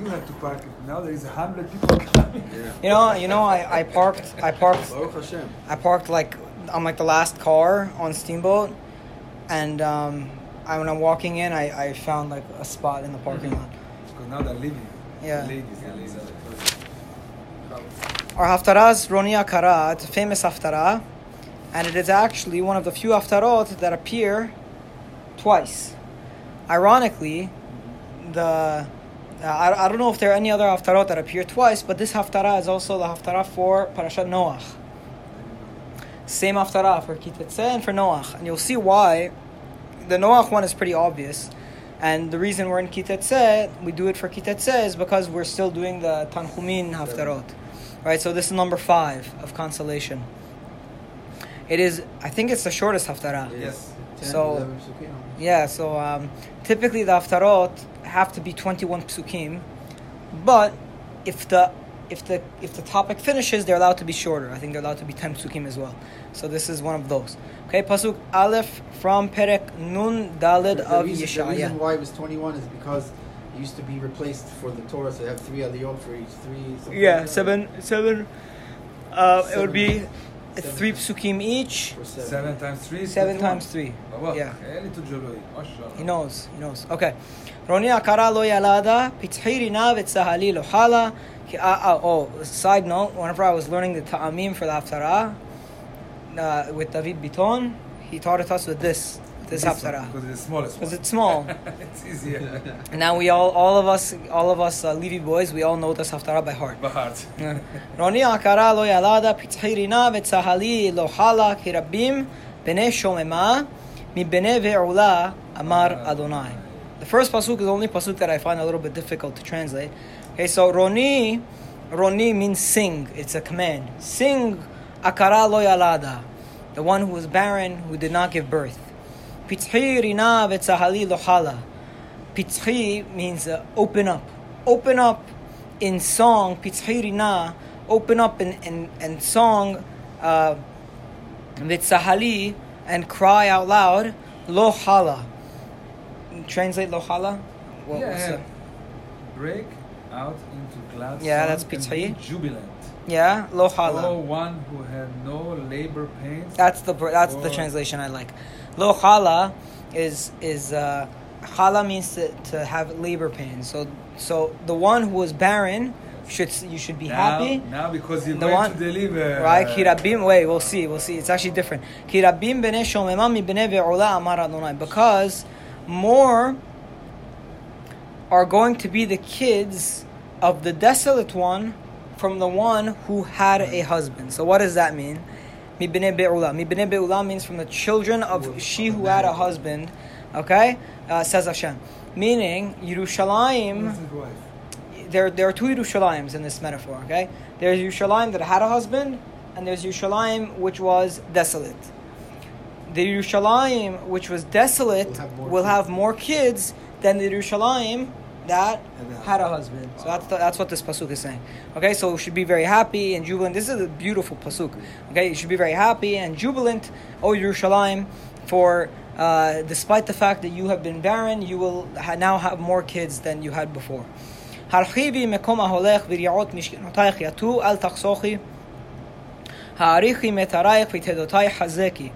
you had to park it. Now there is a hundred people coming. Yeah. You know, you know, I, I parked, I parked, Baruch Hashem. I parked like on like the last car on Steamboat, and um, I, when I'm walking in, I, I found like a spot in the parking lot. Because now they're leaving. Yeah. Ladies, the ladies. Our haftarah is Roni Akara. It's a famous haftarah, and it is actually one of the few haftarot that appear twice. Ironically, the uh, I, I don't know if there are any other haftarot that appear twice, but this haftarah is also the haftarah for Parashat Noach. Same haftarah for Ki Teitze and for Noach, and you'll see why. The Noach one is pretty obvious, and the reason we're in Ki Teitze, we do it for Ki Teitze, is because we're still doing the Tanchumin haftarot. Right, so this is number five of consolation. It is, I think it's the shortest haftarah. Yes. 10, So- 11. Yeah, so um, typically the haftarot have to be 21 psukim, but if the if the if the topic finishes, they're allowed to be shorter. I think they're allowed to be 10 psukim as well. So this is one of those. Okay, pasuk aleph from Perek Nun Dalid of reason, the reason why it was 21 is because it used to be replaced for the Torah, so they have three aliyot for each three. Yeah, seven seven. Uh, it would be Seven three psukim each. Seven. seven times three. Seven times three. Oh, yeah. He knows. He knows. Okay. Roni akara lo yalada pithiri nav etzahali lo hala. Uh, uh, oh, side note. Whenever I was learning the ta'amim for the haftarah uh, with David Biton, he taught us with this this, this because it's small. Because it's small. it's easier. Now we all, all of us, all of us uh, Levi boys, we all know this haftarah by heart. By heart. Roni akara lo yalada pitzhirina vetzahali lo halak hirabim bene shomema mi bene ve'ula amar uh, Adonai. The first pasuk is the only pasuk that I find a little bit difficult to translate. Okay, so Roni, Roni means sing. It's a command. Sing akara lo yalada. The one who was barren, who did not give birth. Pitchi rina v'tzahali lo hala. Pitchi means uh, open up. Open up in song. Pitchi rina, open up in, in, in song. Uh, v'tzahali, and cry out loud. Lo hala. Translate lo hala. What- what's yeah. Break out into glad Yeah, that's pitzayi. jubilant. Yeah, lo Oh, one who had no labor pains. That's the that's the translation I like. Lo hala is is uh, hala means to, to have labor pains. So so the one who was barren should you should be now, happy. Now because you're The going one- to deliver. Right, ki rabim. Wait, we'll see. We'll see. It's actually different. Ki rabim b'nei shomema mi b'nei ve'ola amar Adonai. Because more are going to be the kids of the desolate one from the one who had a husband. So what does that mean? Mi b'nei be'ula. Mi b'nei be'ula means from the children of she who had a husband. Okay, uh, says Hashem. Meaning Yerushalayim Who's his wife? there, there are two Yerushalayim in this metaphor, okay? There's Yerushalayim that had a husband, and there's Yerushalayim which was desolate. The Yerushalayim which was desolate Will have more will kids. have more kids than the Yerushalayim that Had a had a husband. So that's, the, that's what this pasuk is saying. Okay, so we should be very happy and jubilant. This is a beautiful pasuk. Okay, you should be very happy and jubilant, O Yerushalayim, for uh, despite the fact that you have been barren, you will ha- now have more kids than you had before. הרחיבי מקום ההולך וריעות משכנותייך יטו, אל תחסוכי. העריכי מטרייך ותדותייך חזקי.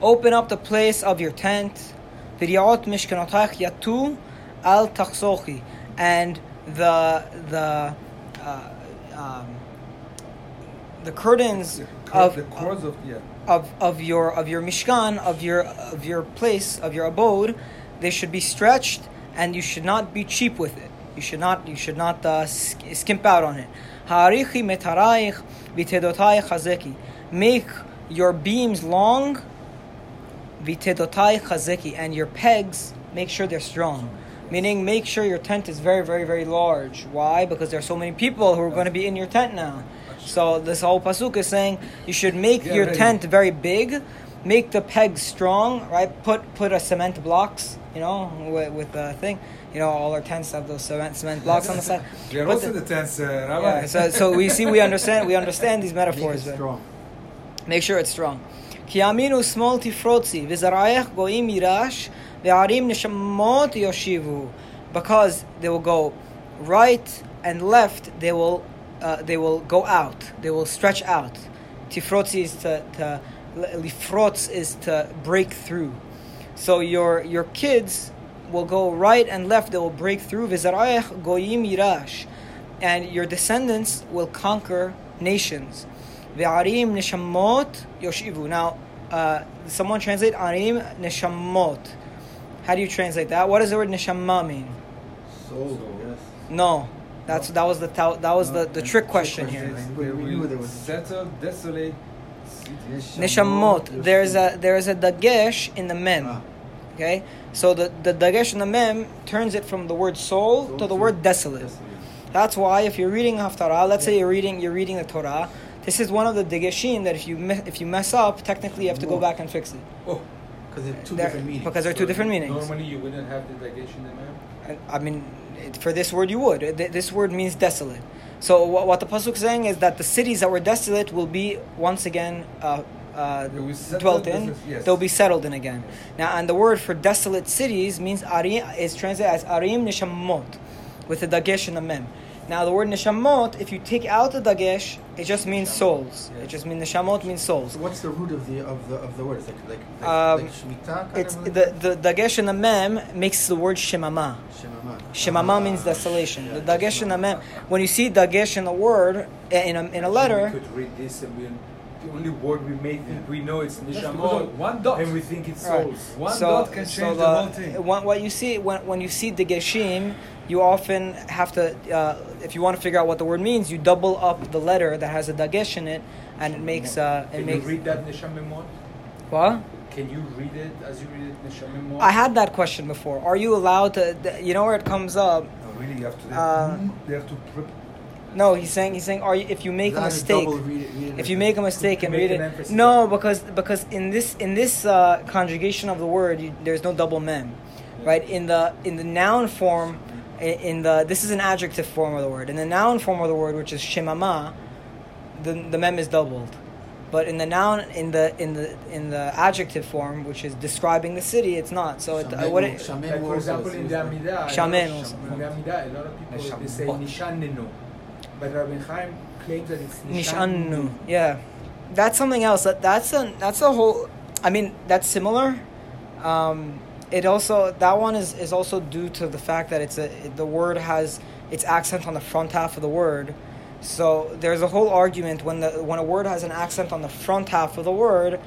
Open up the place of your tent. וריעות משכנותייך יטו, Al Taksochi and the the uh, um, the curtains the cur- of the cords of, of, yeah. of of your of your mishkan of your of your place of your abode, they should be stretched and you should not be cheap with it. You should not you should not uh, skimp out on it. Harichi. Make your beams long and your pegs make sure they're strong meaning make sure your tent is very very very large why because there are so many people who are going to be in your tent now so this whole pasuk is saying you should make Yeah, your tent very big, make the pegs strong, right? Put put a cement blocks, you know, with, with the thing. You know, all our tents have those cement cement blocks on the side. We are Put also the- the tents, uh, Rabbi. yeah, so, so we see we understand we understand these Make metaphors. it strong. Make sure it's strong. כי ימין ושמאל תפרוצי, וזרעך גויים יירש, וערים נשמות יושיבו. because they will go right and left. They will uh, they will go out. They will stretch out. Tifrotzi is to, to lifrotz is to break through. So your your kids will go right and left. They will break through. V'zarayach goyim yirash, and your descendants will conquer nations. Ve'arim neshamot yoshivu. Now, uh, someone translate arim neshamot. How do you translate that? What does the word neshama mean? Soul, yes. No, that's that was the tou- that was the, the trick question here. They We- we knew will was- settle, desolate city. Neshamot. There's a there is a dagesh in the mem. Ah. Okay, so the the dagesh in the mem turns it from the word soul to the word desolate. That's why if you're reading Haftarah, let's say you're reading you're reading the Torah, this is one of the digeshim that if you me- if you mess up, technically you have to go back and fix it. Oh, Because they're two They're- different meanings. because they're two different meanings. Normally, you wouldn't have the negation in. I- I mean, it- for this word you would. Th- This word means desolate. So what, what the pasuk is saying is that the cities that were desolate will be once again uh, uh, They will settle dwelt in. is- yes. They'll be settled in again. Now, and the word for desolate cities means arim is translated as arim nishamot, with the dagesh and the mem. Now, the word nishamot, if you take out the dagesh, it just means souls. It just means nishamot means souls. So what's the root of the of the of the word? It's like like like, Um, like shmita kind It's of the the dagesh and the mem makes the word shemama. Shemama. Shemama means desolation. The dagesh in the mem. When you see dagesh in a word in a in a letter, We could read this and we, the only word we may think we know it's because nishamot, one dot. and we think it's Right. souls. One so, dot can so change the, the, whole thing. What, what you see when when you see degeshim, you often have to uh, if you want to figure out what the word means, you double up the letter that has a dagesh in it, and it makes uh, it Can makes you read that nishamemot? what? Can you read it as you read it nishamemot? I had that question before. Are you allowed to? You know where it comes up? No, really, you have to. Uh, they have to. Prep, No, he's saying he's saying, are you, if you make a mistake, read it- read it if you make a mistake and read an it, emphasis no, because because in this in this uh, conjugation of the word, you, there's no double mem, right? In the in the noun form, in the this is an adjective form of the word. In the noun form of the word, which is shemama, the the mem is doubled, but in the noun in the in the in the adjective form, which is describing the city, it's not. So it, uh, what it, Shamenu Like for example, in the like- Amidah, a lot of- Shamen also. in the Amidah, a lot of people they say Neshamot. nishanenu, but Rabbi Chaim claims that it's Nishannu. Yeah, that's something else. That that's a that's a whole. I mean, that's similar. Um, it also that one is is also due to the fact that it's a the word has its accent on the front half of the word. So there's a whole argument when the when a word has an accent on the front half of the word.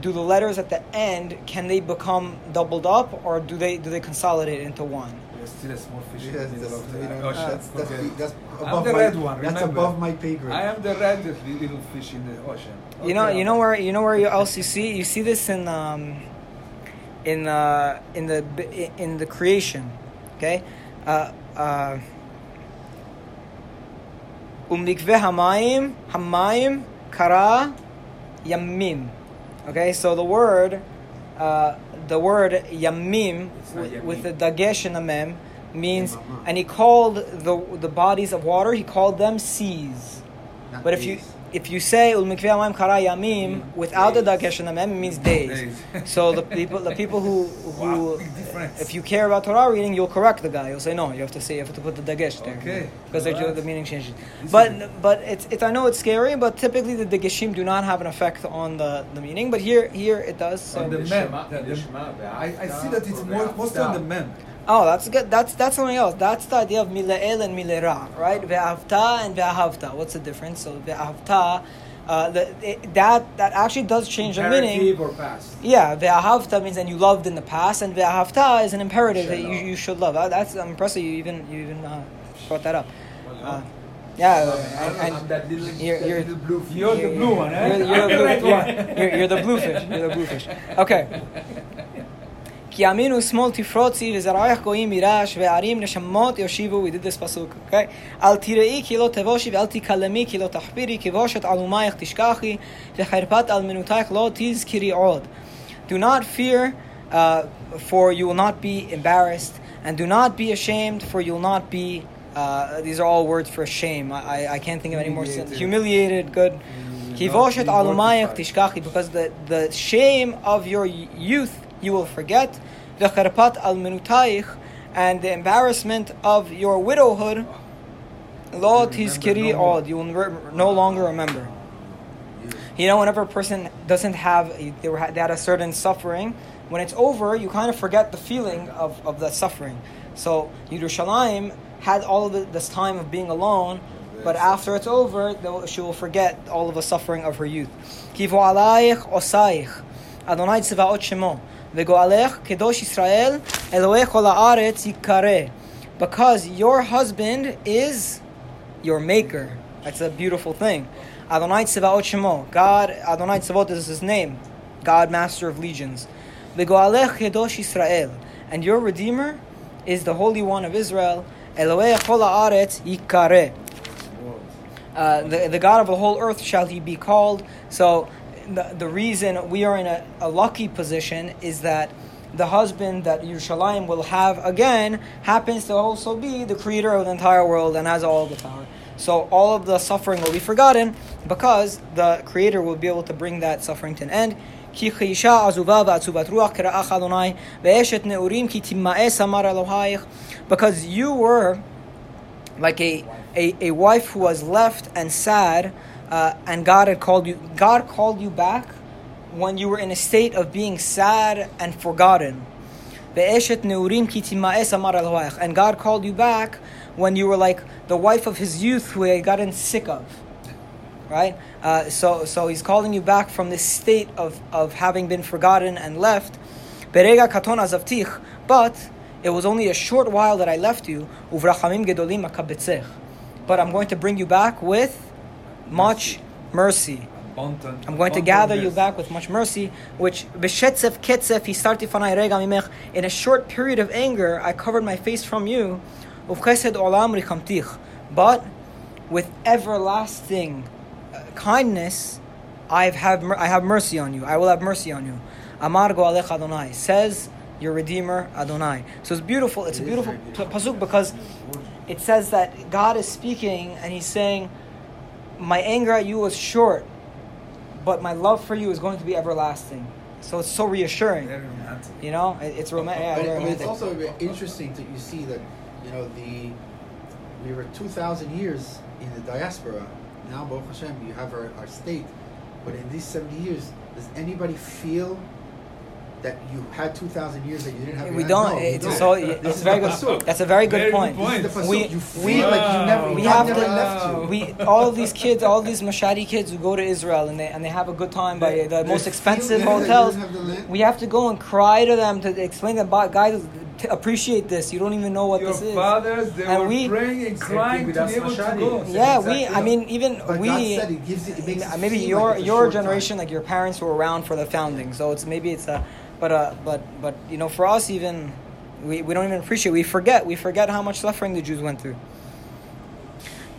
Do the letters at the end can they become doubled up or do they do they consolidate into one? there's still a small fish Yes, in the middle that's, of the you know, ocean. that's, that's, Okay. that's I'm above the my, red one. That's remember. above my pay grade. I am the red little fish in the ocean. You know, you know where you know where you else you see you see this in um, in uh, in the in the creation, okay. Uh, uh, Umikve hamayim hamayim kara yamim. Okay, so the word uh, the word yamim with, the dagesh and the mem means, and he called the the bodies of water. He called them seas. Not But if you. If you say ul mikveh hamayim kara yamim without the Days. dagesh and the mem, it means days. Days. so the people the people who who Wow, uh, if you care about Torah reading, you'll correct the guy. You'll say no, you have to say you have to put the dagesh there. Okay. Because they do the meaning changes. This But is- but it's it's I know it's scary, but typically the dageshim do not have an effect on the, the meaning. But here here it does. So. On the the mem. The- the the- I, I see that it's more mostly on the Haftarah. mem. Oh, that's good. That's that's something else. That's the idea of mila'el and milera, right? Ve'avta and ve'ahavta. What's the difference? So ve'ahavta, uh, the, it, that that actually does change the meaning. Imperative or past. Yeah, ve'ahavta means and you loved in the past, and ve'ahavta is an imperative that you, you should love. That, that's I'm impressed that you even you even uh, brought that up. Uh, yeah, I'm, and, and that little, you're- that you're- little blue fish. You're the blue one, eh? You're, you're, the the red blue, one. you're, you're, you're the bluefish. You're the bluefish. Okay. Ki aminu small tifrotzi v'zarayach goyim mirash ve'arim neshamot yoshivu. We did this pasuk, okay? Al tirei ki lo tevoshi ve'al tikalemi ki lo tahpiri ki voshet alumayach tishkachi ve'cherpat al minutach lo. Do not fear, uh, for you will not be embarrassed, and do not be ashamed, for you will not be. Uh, these are all words for shame. I, I, I can't think of any more. Humiliated, good. Kivoshet because the, the shame of your youth you will forget, the kharpat al minutaich and the embarrassment of your widowhood, lo tizkiri od, you will no longer remember. You know, whenever a person doesn't have, they, were, they had a certain suffering, when it's over, you kind of forget the feeling of, of the suffering. So Yerushalayim had all of the, this time of being alone, but after it's over, she will forget all of the suffering of her youth. Adonai because your husband is your maker. That's a beautiful thing. Adonai Tzevaot Shemo. God, Adonai Tzevot is his name. God, master of legions. Yisrael. And your Redeemer is the Holy One of Israel. Elohei Kol Haaretz Yikare. Uh, the, the God of the whole earth shall he be called. So, the, the reason we are in a, a lucky position is that the husband that Yerushalayim will have again happens to also be the creator of the entire world and has all the power. So, all of the suffering will be forgotten because the creator will be able to bring that suffering to an end. כי כאישה עזובה ועצובת רוח כרעך אדוני ואשת נעורים כי תימאס אמר אלוהיך because you were like a, a, a wife who was left and sad uh, and God had called you God called you back when you were in a state of being sad and forgotten. And God called you back when you were like the wife of his youth who he had gotten sick of right? Uh, so so he's calling you back from this state of, of having been forgotten and left. But it was only a short while that I left you. But I'm going to bring you back with much mercy. I'm going to gather you back with much mercy, which b'shetzef ketzef hisarti fanai rega mimech. In a short period of anger, I covered my face from you. Uvchesed olam richamtich. But with everlasting uh, kindness, I've I have mercy on you. I will have mercy on you. Amar goalech Adonai says your Redeemer Adonai. So it's beautiful. It's a is beautiful very p- beautiful. pasuk because it says that God is speaking and He's saying, "My anger at you was short, but my love for you is going to be everlasting." So it's so reassuring. Very romantic. You know, It- it's romantic. Yeah, But very I mean, it's also interesting that you see that, you know, the we were two thousand years in the diaspora. Now, Baruch Hashem, you have our, our state. But in these seventy years, does anybody feel that you had two thousand years that you didn't have? we your don't. No, you it's don't. so. This is very good. That's a very good Very good point. point. This is the. We you feel we like you never. we have never to. left you. We all these kids, all these Mashadi kids who go to Israel and they and they have a good time by the They most expensive hotels. have. We have to go and cry to them to explain that guys to appreciate this. You don't even know what Your this is. fathers, they And were we- praying and Same crying to be us able to go. Yeah, Exactly. we. I mean, even But we. Said it gives it, it makes maybe feel your like your short time. generation, like your parents were around for the founding, so it's maybe it's a, but uh, but but you know, for us even, we, we don't even appreciate. We forget. We forget how much suffering the Jews went through.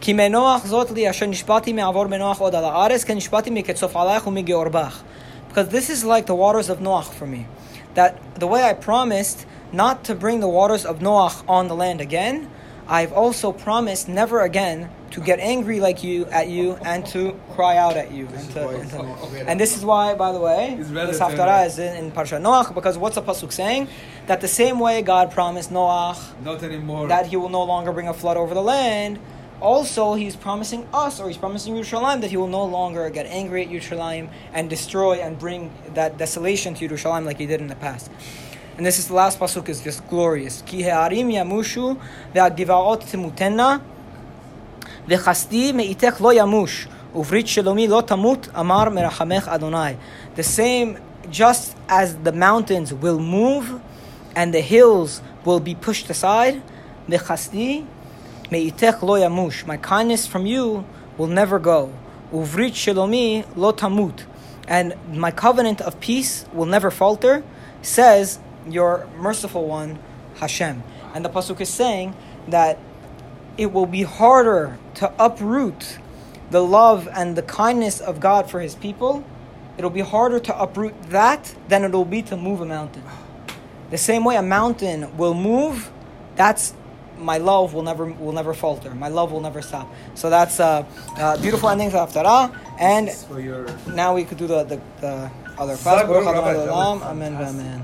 כי מנוח זאת לי אשר נשבעתי מעבור בנוח עוד על הארץ, כי נשבעתי מקצוף עלייך ומגאור בך. Because this is like the waters of Noach for me. That the way I promised not to bring the waters of Noach on the land again, I've also promised never again to get angry like you at you and to cry out at you. And, to, and, to- and this is why, by the way, this relative, haftarah is in, in Parsha Noach, because what's the pasuk saying? That the same way God promised Noach Not anymore. that he will no longer bring a flood over the land. Also, he's promising us, or he's promising Yerushalayim, that he will no longer get angry at Yerushalayim and destroy and bring that desolation to Yerushalayim like he did in the past. And this is the last pasuk is just glorious. Ki he'arim yamushu ve'agivaot timutenna ve'chasdi me'itech lo yamush uvrit shelomi lo tamut amar merachamech Adonai. The same, just as the mountains will move and the hills will be pushed aside, ve'chasdi me'itech lo yamush. My kindness from you will never go. Uvrit shelomi lo tamut. And my covenant of peace will never falter, says your merciful one, Hashem. And the Pasuk is saying that it will be harder to uproot the love and the kindness of God for his people. It'll be harder to uproot that than it'll be to move a mountain. The same way a mountain will move, that's my love will never will never falter. My love will never stop. So that's a, beautiful ending to Haftarah. And your now we could do the, the, the other class. Baruch Baruch Adonai Rabbi, that was Olam. Amen. Amen.